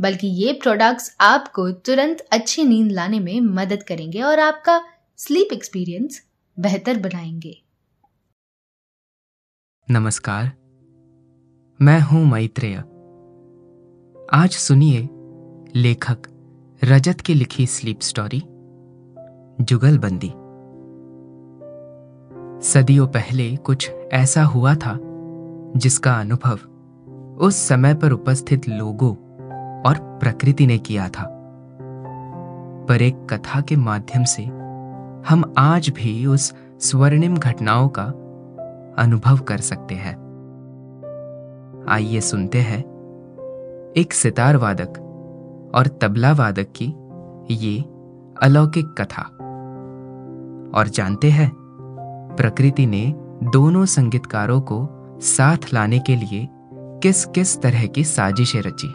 बल्कि ये प्रोडक्ट्स आपको तुरंत अच्छी नींद लाने में मदद करेंगे और आपका स्लीप एक्सपीरियंस बेहतर बनाएँगे। नमस्कार, मैं हूँ मैत्रेय। आज सुनिए लेखक रजत की लिखी स्लीप स्टोरी जुगलबंदी। सदियों पहले कुछ ऐसा हुआ था जिसका अनुभव उस समय पर उपस्थित लोगों प्रकृति ने किया था। पर एक कथा के माध्यम से हम आज भी उस स्वर्णिम घटनाओं का अनुभव कर सकते हैं। आइए सुनते हैं एक सितार वादक और तबला वादक की ये अलौकिक कथा। और जानते हैं, प्रकृति ने दोनों संगीतकारों को साथ लाने के लिए किस किस तरह की साजिशें रची।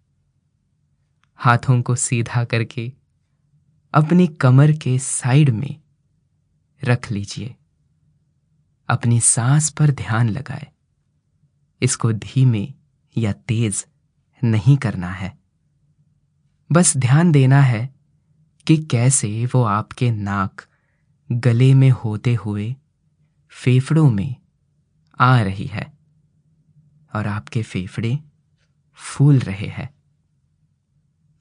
हाथों को सीधा करके अपनी कमर के साइड में रख लीजिए। अपनी सांस पर ध्यान लगाए। इसको धीमे या तेज नहीं करना है। बस ध्यान देना है कि कैसे वो आपके नाक गले में होते हुए फेफड़ों में आ रही है और आपके फेफड़े फूल रहे हैं।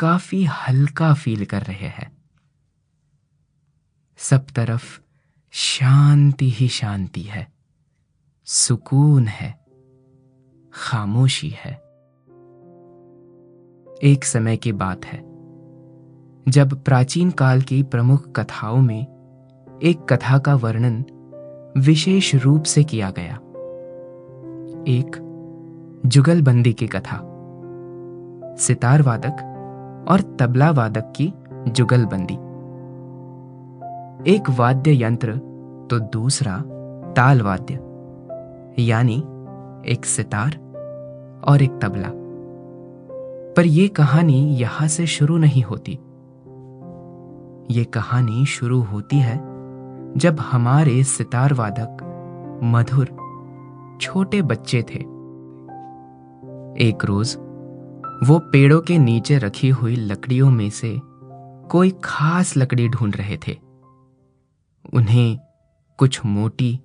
काफ़ी हल्का फील कर रहे हैं। सब तरफ़ शांति ही शांति है। सुकून है। खामोशी है। एक समय की बात है। जब प्राचीन काल की प्रमुख कथाओं में एक कथा का वर्णन विशेष रूप से किया गया। एक जुगलबंदी की कथा। सितार वादक और तबला वादक की जुगलबंदी। एक वाद्य यंत्र तो दूसरा ताल वाद्य यानी एक सितार और एक तबला। पर यह कहानी यहाँ से शुरू नहीं होती। ये कहानी शुरू होती है जब हमारे सितार वादक मधुर, छोटे बच्चे थे। एक रोज वो पेड़ों के नीचे रखी हुई लकड़ियों में से कोई खास लकड़ी ढूंढ रहे थे। उन्हें कुछ मोटी,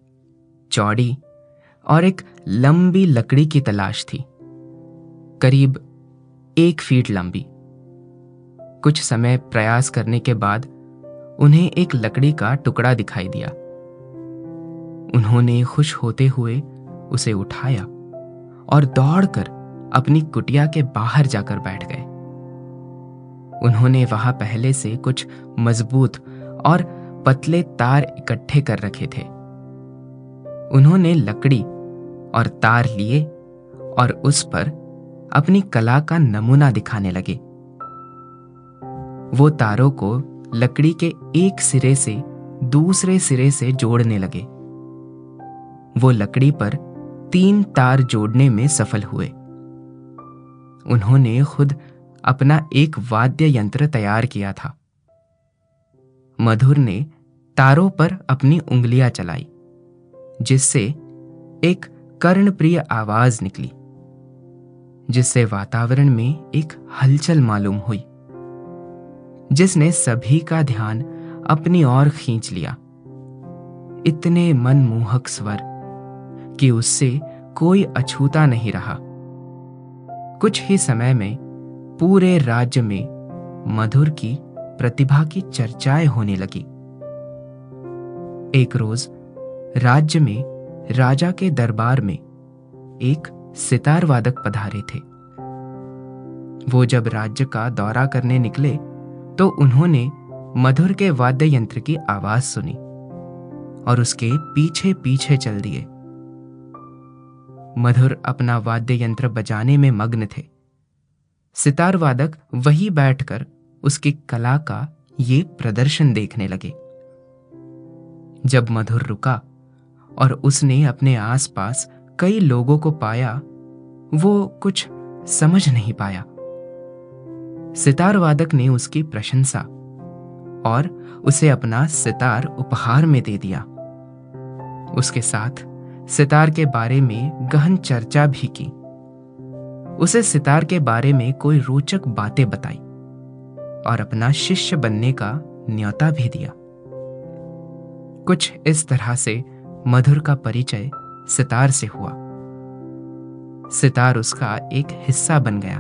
चौड़ी और एक लंबी लकड़ी की तलाश थी। करीब एक फीट लंबी। कुछ समय प्रयास करने के बाद उन्हें एक लकड़ी का टुकड़ा दिखाई दिया। उन्होंने खुश होते हुए उसे उठाया और दौड़कर अपनी कुटिया के बाहर जाकर बैठ गए। उन्होंने वहाँ पहले से कुछ मज़बूत और पतले तार इकट्ठे कर रखे थे। उन्होंने लकड़ी और तार लिए और उस पर अपनी कला का नमूना दिखाने लगे। वो तारों को लकड़ी के एक सिरे से दूसरे सिरे से जोड़ने लगे। वो लकड़ी पर तीन तार जोड़ने में सफल हुए। उन्होंने खुद अपना एक वाद्य यंत्र तैयार किया था। मधुर ने तारों पर अपनी उंगलियाँ चलाई, जिससे एक कर्णप्रिय आवाज़ निकली, जिससे वातावरण में एक हलचल मालूम हुई, जिसने सभी का ध्यान अपनी ओर खींच लिया। इतने मनमोहक स्वर कि उससे कोई अछूता नहीं रहा। कुछ ही समय में पूरे राज्य में मधुर की प्रतिभा की चर्चाएँ होने लगी। एक रोज राज्य में राजा के दरबार में एक सितार वादक पधारे थे। वो जब राज्य का दौरा करने निकले तो उन्होंने मधुर के वाद्य यंत्र की आवाज़ सुनी और उसके पीछे पीछे चल दिए। मधुर अपना वाद्य यंत्र बजाने में मग्न थे। सितार वादक वही बैठकर उसकी कला का ये प्रदर्शन देखने लगे। जब मधुर रुका और उसने अपने आसपास कई लोगों को पाया, वो कुछ समझ नहीं पाया। सितार वादक ने उसकी प्रशंसा और उसे अपना सितार उपहार में दे दिया। उसके साथ सितार के बारे में गहन चर्चा भी की। उसे सितार के बारे में कोई रोचक बातें बताई और अपना शिष्य बनने का न्योता भी दिया। कुछ इस तरह से मधुर का परिचय सितार से हुआ। सितार उसका एक हिस्सा बन गया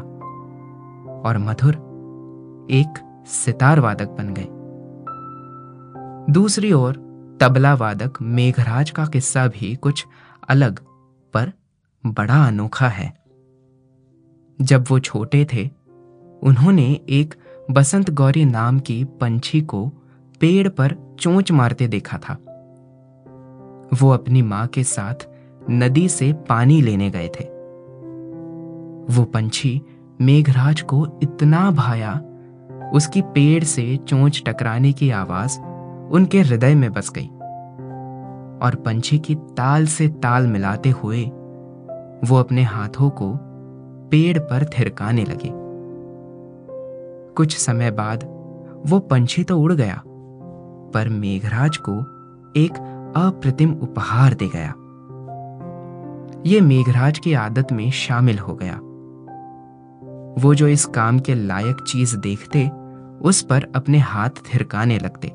और मधुर एक सितार वादक बन गए। दूसरी ओर तबला वादक मेघराज का किस्सा भी कुछ अलग, पर बड़ा अनोखा है। जब वो छोटे थे, उन्होंने एक बसंत गौरी नाम की पंछी को पेड़ पर चोंच मारते देखा था। वो अपनी माँ के साथ नदी से पानी लेने गए थे। वो पंछी मेघराज को इतना भाया, उसकी पेड़ से चोंच टकराने की आवाज़ उनके हृदय में बस गई और पंछी की ताल से ताल मिलाते हुए वो अपने हाथों को पेड़ पर थिरकाने लगे। कुछ समय बाद वो पंछी तो उड़ गया, पर मेघराज को एक अप्रतिम उपहार दे गया। ये मेघराज की आदत में शामिल हो गया। वो जो इस काम के लायक चीज़ देखते, उस पर अपने हाथ थिरकाने लगते।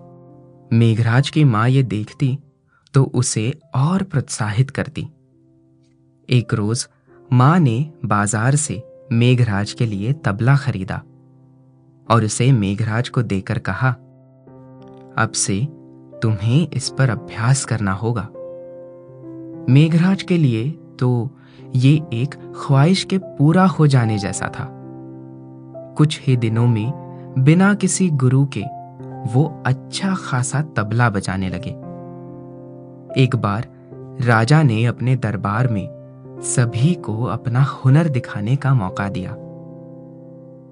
मेघराज की माँ ये देखती तो उसे और प्रोत्साहित करती। एक रोज माँ ने बाज़ार से मेघराज के लिए तबला खरीदा और उसे मेघराज को देकर कहा, अब से तुम्हें इस पर अभ्यास करना होगा। मेघराज के लिए तो ये एक ख्वाहिश के पूरा हो जाने जैसा था। कुछ ही दिनों में बिना किसी गुरु के वो अच्छा खासा तबला बजाने लगे। एक बार राजा ने अपने दरबार में सभी को अपना हुनर दिखाने का मौका दिया।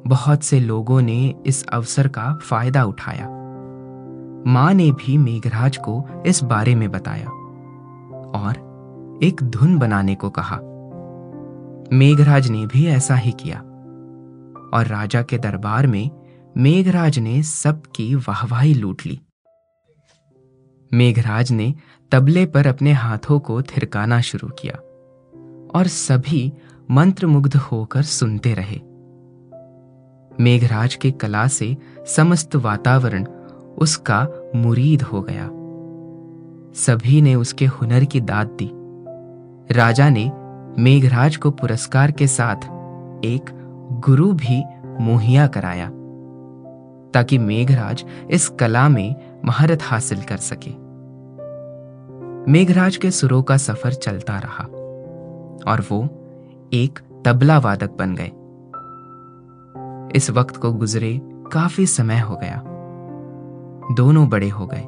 बहुत से लोगों ने इस अवसर का फ़ायदा उठाया। माँ ने भी मेघराज को इस बारे में बताया और एक धुन बनाने को कहा। मेघराज ने भी ऐसा ही किया और राजा के दरबार में मेघराज ने सबकी वाहवाही लूट ली। मेघराज ने तबले पर अपने हाथों को थिरकाना शुरू किया और सभी मंत्रमुग्ध होकर सुनते रहे। मेघराज के कला से समस्त वातावरण उसका मुरीद हो गया। सभी ने उसके हुनर की दाद दी। राजा ने मेघराज को पुरस्कार के साथ एक गुरु भी मुहैया कराया। ताकि मेघराज इस कला में महारत हासिल कर सके। मेघराज के सुरों का सफ़र चलता रहा और वो एक तबला वादक बन गए। इस वक्त को गुजरे काफ़ी समय हो गया। दोनों बड़े हो गए।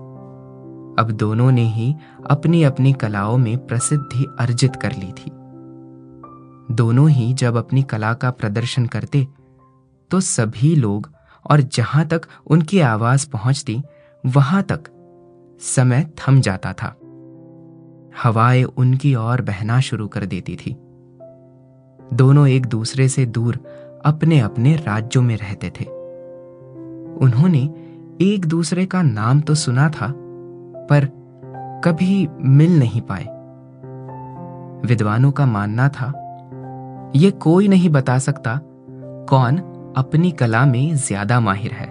अब दोनों ने ही अपनी अपनी कलाओं में प्रसिद्धि अर्जित कर ली थी। दोनों ही जब अपनी कला का प्रदर्शन करते तो सभी लोग और जहाँ तक उनकी आवाज़ पहुँचती, वहाँ तक समय थम जाता था। हवाएँ उनकी ओर बहना शुरू कर देती थी। दोनों एक दूसरे से दूर अपने अपने राज्यों में रहते थे। उन्होंने एक दूसरे का नाम तो सुना था, पर कभी मिल नहीं पाए। विद्वानों का मानना था यह कोई नहीं बता सकता कौन अपनी कला में ज़्यादा माहिर है।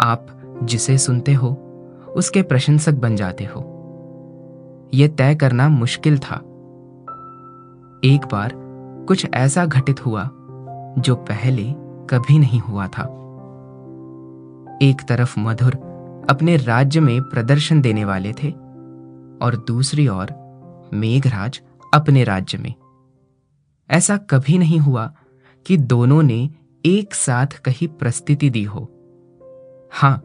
आप जिसे सुनते हो, उसके प्रशंसक बन जाते हो। यह तय करना मुश्किल था। एक बार कुछ ऐसा घटित हुआ, जो पहले कभी नहीं हुआ था। एक तरफ़ मधुर अपने राज्य में प्रदर्शन देने वाले थे, और दूसरी ओर मेघराज अपने राज्य में। ऐसा कभी नहीं हुआ कि दोनों ने एक साथ कहीं प्रस्तुति दी हो। हाँ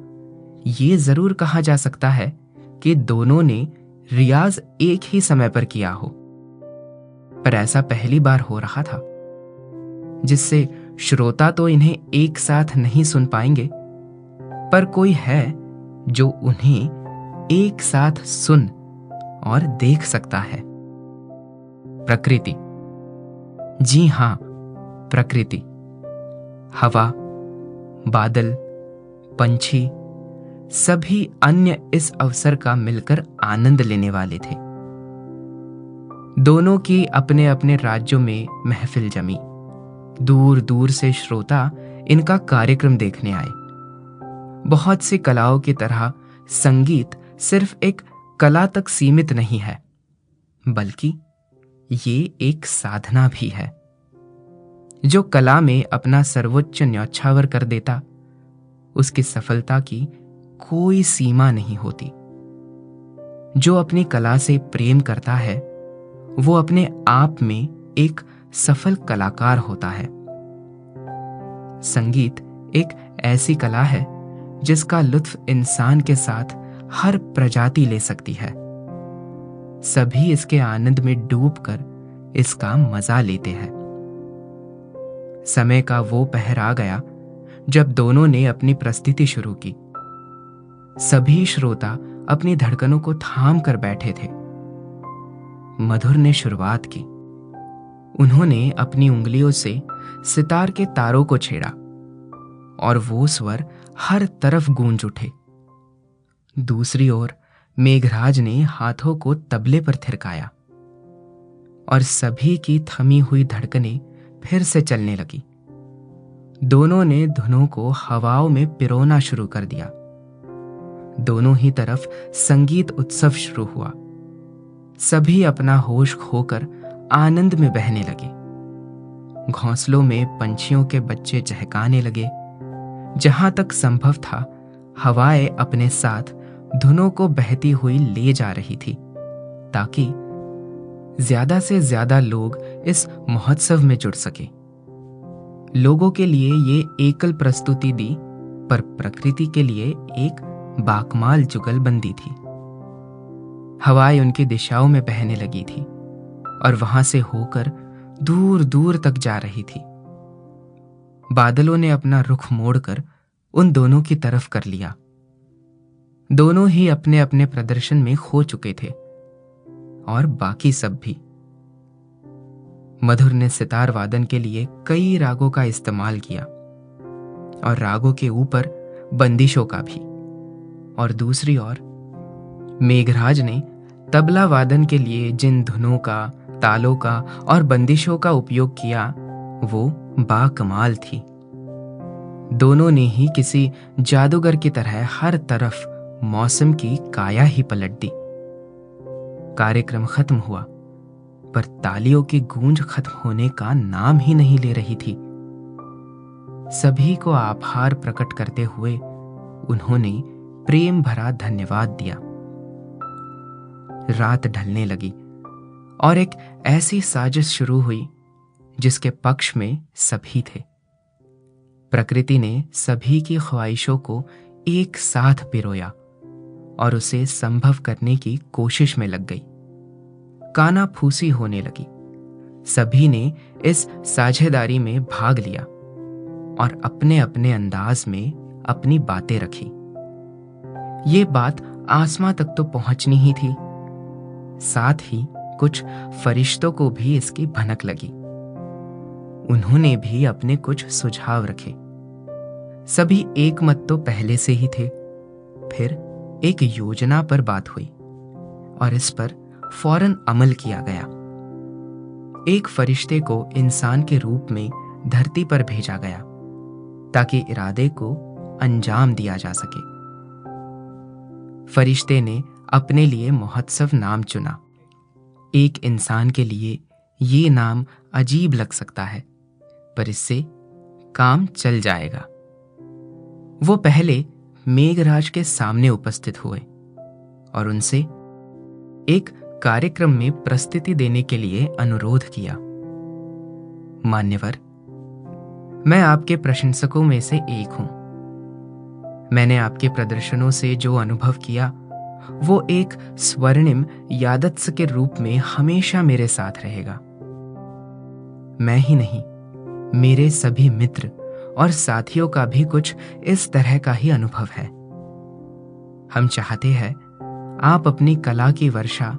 यह ज़रूर कहा जा सकता है कि दोनों ने रियाज एक ही समय पर किया हो। पर ऐसा पहली बार हो रहा था, जिससे श्रोता तो इन्हें एक साथ नहीं सुन पाएँगे, पर कोई है जो उन्हें एक साथ सुन और देख सकता है। प्रकृति। जी हाँ प्रकृति। हवा, बादल, पंछी, सभी अन्य इस अवसर का मिलकर आनंद लेने वाले थे। दोनों की अपने अपने राज्यों में महफिल जमी। दूर दूर से श्रोता इनका कार्यक्रम देखने आए। बहुत सी कलाओं की तरह संगीत सिर्फ़ एक कला तक सीमित नहीं है, बल्कि ये एक साधना भी है। जो कला में अपना सर्वोच्च न्यौछावर कर देता, उसकी सफलता की कोई सीमा नहीं होती। जो अपनी कला से प्रेम करता है, वो अपने आप में एक सफल कलाकार होता है। संगीत एक ऐसी कला है, जिसका लुत्फ इंसान के साथ हर प्रजाति ले सकती है। सभी इसके आनंद में डूबकर इसका मज़ा लेते हैं। समय का वो पहर आ गया जब दोनों ने अपनी प्रस्तुति शुरू की। सभी श्रोता अपनी धड़कनों को थाम कर बैठे थे। मधुर ने शुरुआत की। उन्होंने अपनी उंगलियों से सितार के तारों को छेड़ा और वो स्वर हर तरफ़ गूंज उठे। दूसरी ओर मेघराज ने हाथों को तबले पर थिरकाया और सभी की थमी हुई धड़कनें फिर से चलने लगी। दोनों ने धुनों को हवाओं में पिरोना शुरू कर दिया। दोनों ही तरफ़ संगीत उत्सव शुरू हुआ। सभी अपना होश खोकर आनंद में बहने लगे। घोंसलों में पंछियों के बच्चे चहकाने लगे। जहाँ तक संभव था, हवाएँ अपने साथ धुनों को बहती हुई ले जा रही थी, ताकि ज़्यादा से ज़्यादा लोग इस महोत्सव में जुड़ सके। लोगों के लिए ये एकल प्रस्तुति दी, पर प्रकृति के लिए एक बाकमाल जुगलबंदी थी। हवाएँ उनकी दिशाओं में बहने लगी थी, और वहाँ से होकर दूर दूर तक जा रही थी। बादलों ने अपना रुख मोड़कर उन दोनों की तरफ़ कर लिया। दोनों ही अपने अपने प्रदर्शन में खो चुके थे, और बाकी सब भी। मधुर ने सितार वादन के लिए कई रागों का इस्तेमाल किया, और रागों के ऊपर बंदिशों का भी। और दूसरी ओर, मेघराज ने तबला वादन के लिए जिन धुनों का, तालों का और बंदिशों का उपयोग किया, वो बाकमाल थी। दोनों ने ही किसी जादूगर की तरह हर तरफ़ मौसम की काया ही पलट दी। कार्यक्रम खत्म हुआ। पर तालियों की गूंज खत्म होने का नाम ही नहीं ले रही थी। सभी को आभार प्रकट करते हुए उन्होंने प्रेम भरा धन्यवाद दिया। रात ढलने लगी और एक ऐसी साजिश शुरू हुई जिसके पक्ष में सभी थे। प्रकृति ने सभी की ख्वाहिशों को एक साथ पिरोया और उसे संभव करने की कोशिश में लग गई। काना फूसी होने लगी। सभी ने इस साझेदारी में भाग लिया और अपने अपने अंदाज में अपनी बातें रखी। ये बात आसमां तक तो पहुंचनी ही थी। साथ ही कुछ फरिश्तों को भी इसकी भनक लगी। उन्होंने भी अपने कुछ सुझाव रखे। सभी एक मत तो पहले से ही थे। फिर एक योजना पर बात हुई और इस पर फ़ौरन अमल किया गया। एक फरिश्ते को इंसान के रूप में धरती पर भेजा गया, ताकि इरादे को अंजाम दिया जा सके। फरिश्ते ने अपने लिए महोत्सव नाम चुना। एक इंसान के लिए ये नाम अजीब लग सकता है, पर इससे काम चल जाएगा। वो पहले मेघराज के सामने उपस्थित हुए और उनसे एक कार्यक्रम में प्रस्तुति देने के लिए अनुरोध किया। मान्यवर, मैं आपके प्रशंसकों में से एक हूँ। मैंने आपके प्रदर्शनों से जो अनुभव किया, वो एक स्वर्णिम यादत्स के रूप में हमेशा मेरे साथ रहेगा। मैं ही नहीं, मेरे सभी मित्र और साथियों का भी कुछ इस तरह का ही अनुभव है। हम चाहते हैं आप अपनी कला की वर्षा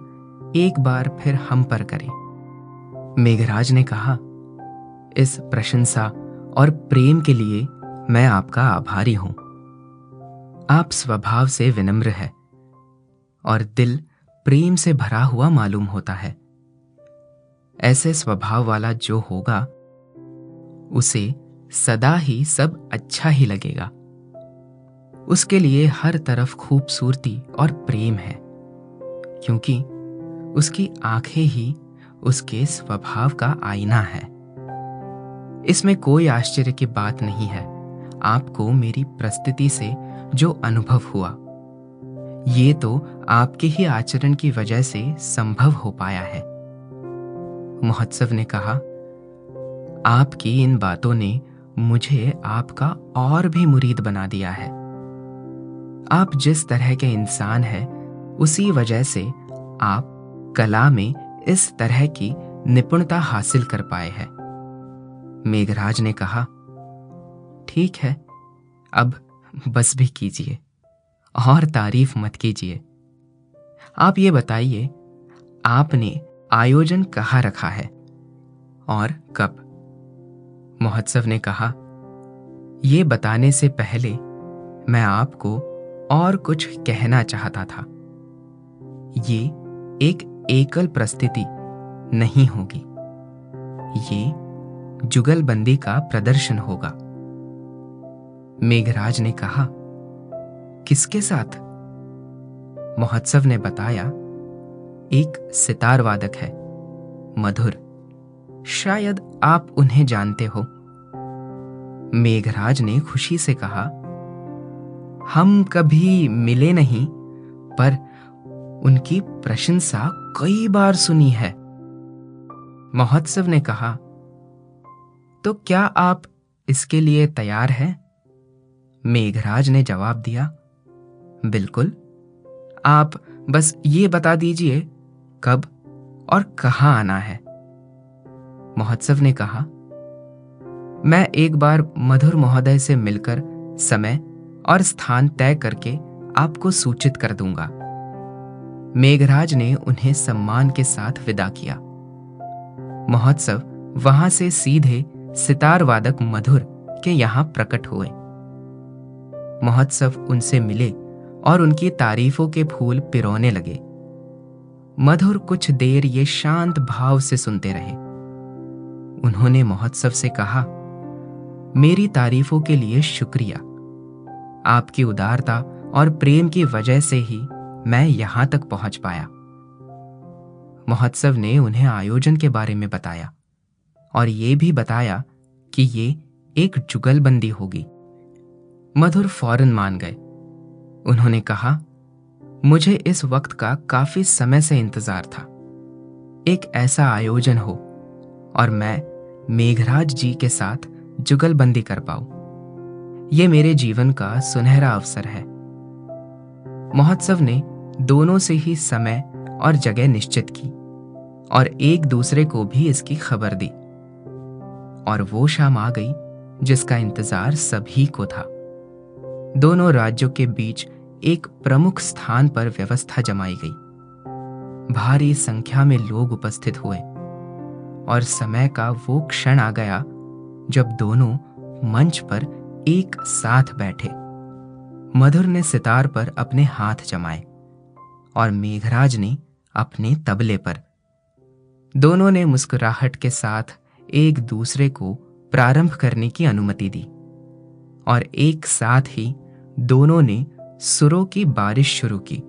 एक बार फिर हम पर करें। मेघराज ने कहा, इस प्रशंसा और प्रेम के लिए मैं आपका आभारी हूँ। आप स्वभाव से विनम्र है और दिल प्रेम से भरा हुआ मालूम होता है। ऐसे स्वभाव वाला जो होगा, उसे सदा ही सब अच्छा ही लगेगा। उसके लिए हर तरफ़ खूबसूरती और प्रेम है, क्योंकि उसकी आँखें ही उसके स्वभाव का आईना है। इसमें कोई आश्चर्य की बात नहीं है। आपको मेरी प्रस्तुति से जो अनुभव हुआ, ये तो आपके ही आचरण की वजह से संभव हो पाया है। महोत्सव ने कहा, आपकी इन बातों ने मुझे आपका और भी मुरीद बना दिया है। आप जिस तरह के इंसान हैं, उसी वजह से आप कला में इस तरह की निपुणता हासिल कर पाए हैं। मेघराज ने कहा, ठीक है, अब बस भी कीजिए, और तारीफ़ मत कीजिए। आप ये बताइए, आपने आयोजन कहाँ रखा है, और कब? महोत्सव ने कहा यह बताने से पहले मैं आपको और कुछ कहना चाहता था। ये एक एकल प्रस्तुति नहीं होगी। ये जुगलबंदी का प्रदर्शन होगा। मेघराज ने कहा, किसके साथ? महोत्सव ने बताया, एक सितार वादक है, मधुर। शायद आप उन्हें जानते हो। मेघराज ने खुशी से कहा, हम कभी मिले नहीं, पर उनकी प्रशंसा कई बार सुनी है। महोत्सव ने कहा तो क्या आप इसके लिए तैयार हैं? मेघराज ने जवाब दिया, बिल्कुल। आप बस ये बता दीजिए कब और कहाँ आना है? महोत्सव ने कहा, मैं एक बार मधुर महोदय से मिलकर समय और स्थान तय करके आपको सूचित कर दूँगा। मेघराज ने उन्हें सम्मान के साथ विदा किया। महोत्सव वहाँ से सीधे सितार वादक मधुर के यहाँ प्रकट हुए। महोत्सव उनसे मिले और उनकी तारीफों के फूल पिरोने लगे। मधुर कुछ देर ये शांत भाव से सुनते रहे। उन्होंने महोत्सव से कहा, मेरी तारीफों के लिए शुक्रिया। आपकी उदारता और प्रेम की वजह से ही मैं यहाँ तक पहुँच पाया। महोत्सव ने उन्हें आयोजन के बारे में बताया और ये भी बताया कि ये एक जुगलबंदी होगी। मधुर फ़ौरन मान गए। उन्होंने कहा, मुझे इस वक्त का काफ़ी समय से इंतज़ार था। एक ऐसा आयोजन हो और मैं मेघराज जी के साथ जुगलबंदी कर पाऊँ। ये मेरे जीवन का सुनहरा अवसर है। महोत्सव ने दोनों से ही समय और जगह निश्चित की और एक दूसरे को भी इसकी खबर दी। और वो शाम आ गई, जिसका इंतज़ार सभी को था। दोनों राज्यों के बीच एक प्रमुख स्थान पर व्यवस्था जमाई गई। भारी संख्या में लोग उपस्थित हुए और समय का वो क्षण आ गया जब दोनों मंच पर एक साथ बैठे। मधुर ने सितार पर अपने हाथ जमाए। और मेघराज ने अपने तबले पर। दोनों ने मुस्कुराहट के साथ एक दूसरे को प्रारंभ करने की अनुमति दी और एक साथ ही दोनों ने सुरों की बारिश शुरू की।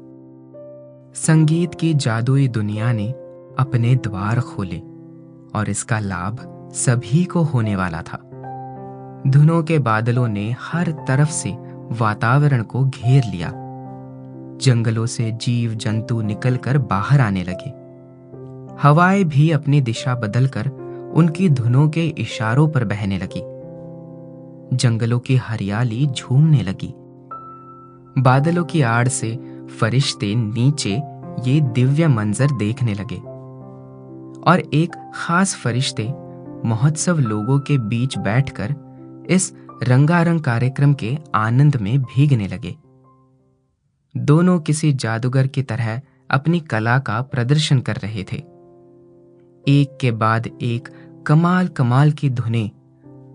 संगीत की जादुई दुनिया ने अपने द्वार खोले और इसका लाभ सभी को होने वाला था। धुनों के बादलों ने हर तरफ़ से वातावरण को घेर लिया। जंगलों से जीव जंतु निकलकर बाहर आने लगे। हवाएँ भी अपनी दिशा बदलकर उनकी धुनों के इशारों पर बहने लगी। जंगलों की हरियाली झूमने लगी। बादलों की आड़ से फरिश्ते नीचे ये दिव्य मंजर देखने लगे। और एक खास फरिश्ते महोत्सव लोगों के बीच बैठकर इस रंगारंग कार्यक्रम के आनंद में भीगने लगे। दोनों किसी जादूगर की तरह अपनी कला का प्रदर्शन कर रहे थे। एक के बाद एक कमाल कमाल की धुने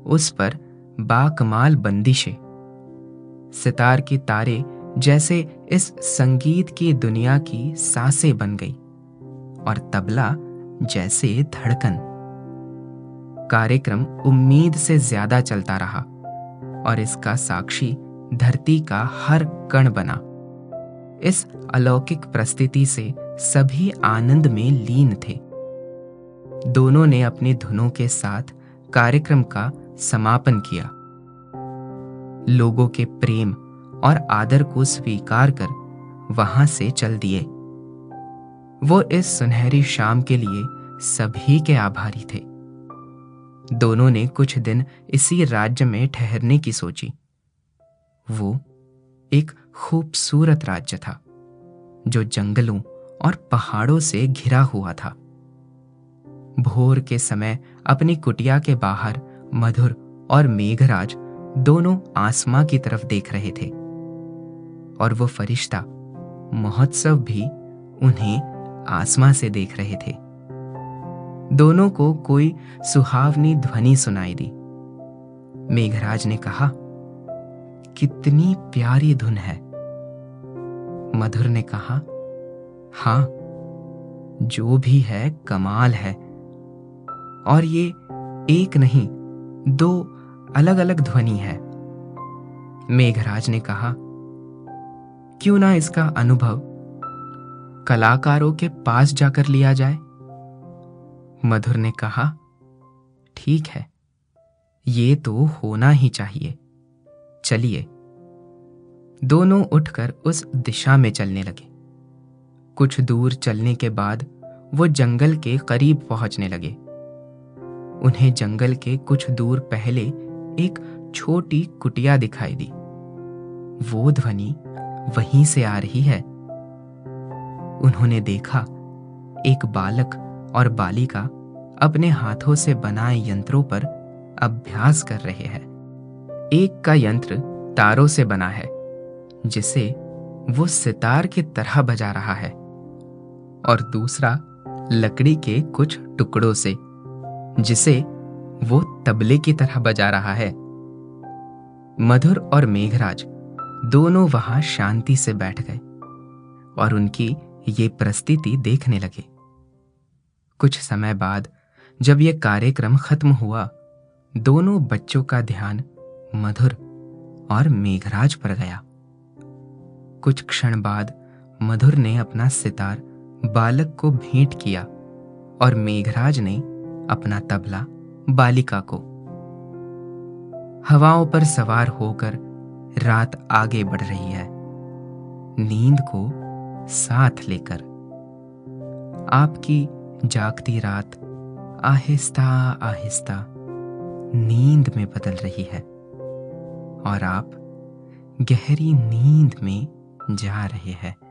उस पर बाकमाल बंदिशें। सितार की तारे जैसे इस संगीत की दुनिया की साँसें बन गई और तबला जैसे धड़कन। कार्यक्रम उम्मीद से ज़्यादा चलता रहा और इसका साक्षी धरती का हर कण बना। इस अलौकिक प्रस्तुति से सभी आनंद में लीन थे। दोनों ने अपनी धुनों के साथ कार्यक्रम का समापन किया। लोगों के प्रेम और आदर को स्वीकार कर वहाँ से चल दिए। वो इस सुनहरी शाम के लिए सभी के आभारी थे। दोनों ने कुछ दिन इसी राज्य में ठहरने की सोची। वो एक खूबसूरत राज्य था, जो जंगलों और पहाड़ों से घिरा हुआ था। भोर के समय अपनी कुटिया के बाहर मधुर और मेघराज दोनों आसमां की तरफ़ देख रहे थे, और वो फरिश्ता महोत्सव भी उन्हें आसमां से देख रहे थे। दोनों को कोई सुहावनी ध्वनि सुनाई दी। मेघराज ने कहा, कितनी प्यारी धुन है मधुर ने कहा, हाँ, जो भी है, कमाल है। और ये एक नहीं, दो अलग अलग ध्वनि है। मेघराज ने कहा, क्यों ना इसका अनुभव कलाकारों के पास जाकर लिया जाए? मधुर ने कहा, ठीक है, ये तो होना ही चाहिए। चलिए दोनों उठकर उस दिशा में चलने लगे। कुछ दूर चलने के बाद वो जंगल के करीब पहुँचने लगे। उन्हें जंगल के कुछ दूर पहले एक छोटी कुटिया दिखाई दी। वो ध्वनि वहीं से आ रही है। उन्होंने देखा, एक बालक और बालिका अपने हाथों से बनाए यंत्रों पर अभ्यास कर रहे हैं। एक का यंत्र तारों से बना है। जिसे वो सितार की तरह बजा रहा है, और दूसरा लकड़ी के कुछ टुकड़ों से, जिसे वो तबले की तरह बजा रहा है। मधुर और मेघराज दोनों वहाँ शांति से बैठ गए, और उनकी ये प्रस्तुति देखने लगे। कुछ समय बाद जब यह कार्यक्रम खत्म हुआ, दोनों बच्चों का ध्यान मधुर और मेघराज पर गया। कुछ क्षण बाद मधुर ने अपना सितार बालक को भेंट किया और मेघराज ने अपना तबला बालिका को। हवाओं पर सवार होकर रात आगे बढ़ रही है। नींद को साथ लेकर आपकी जागती रात आहिस्ता आहिस्ता नींद में बदल रही है और आप गहरी नींद में जा रही है।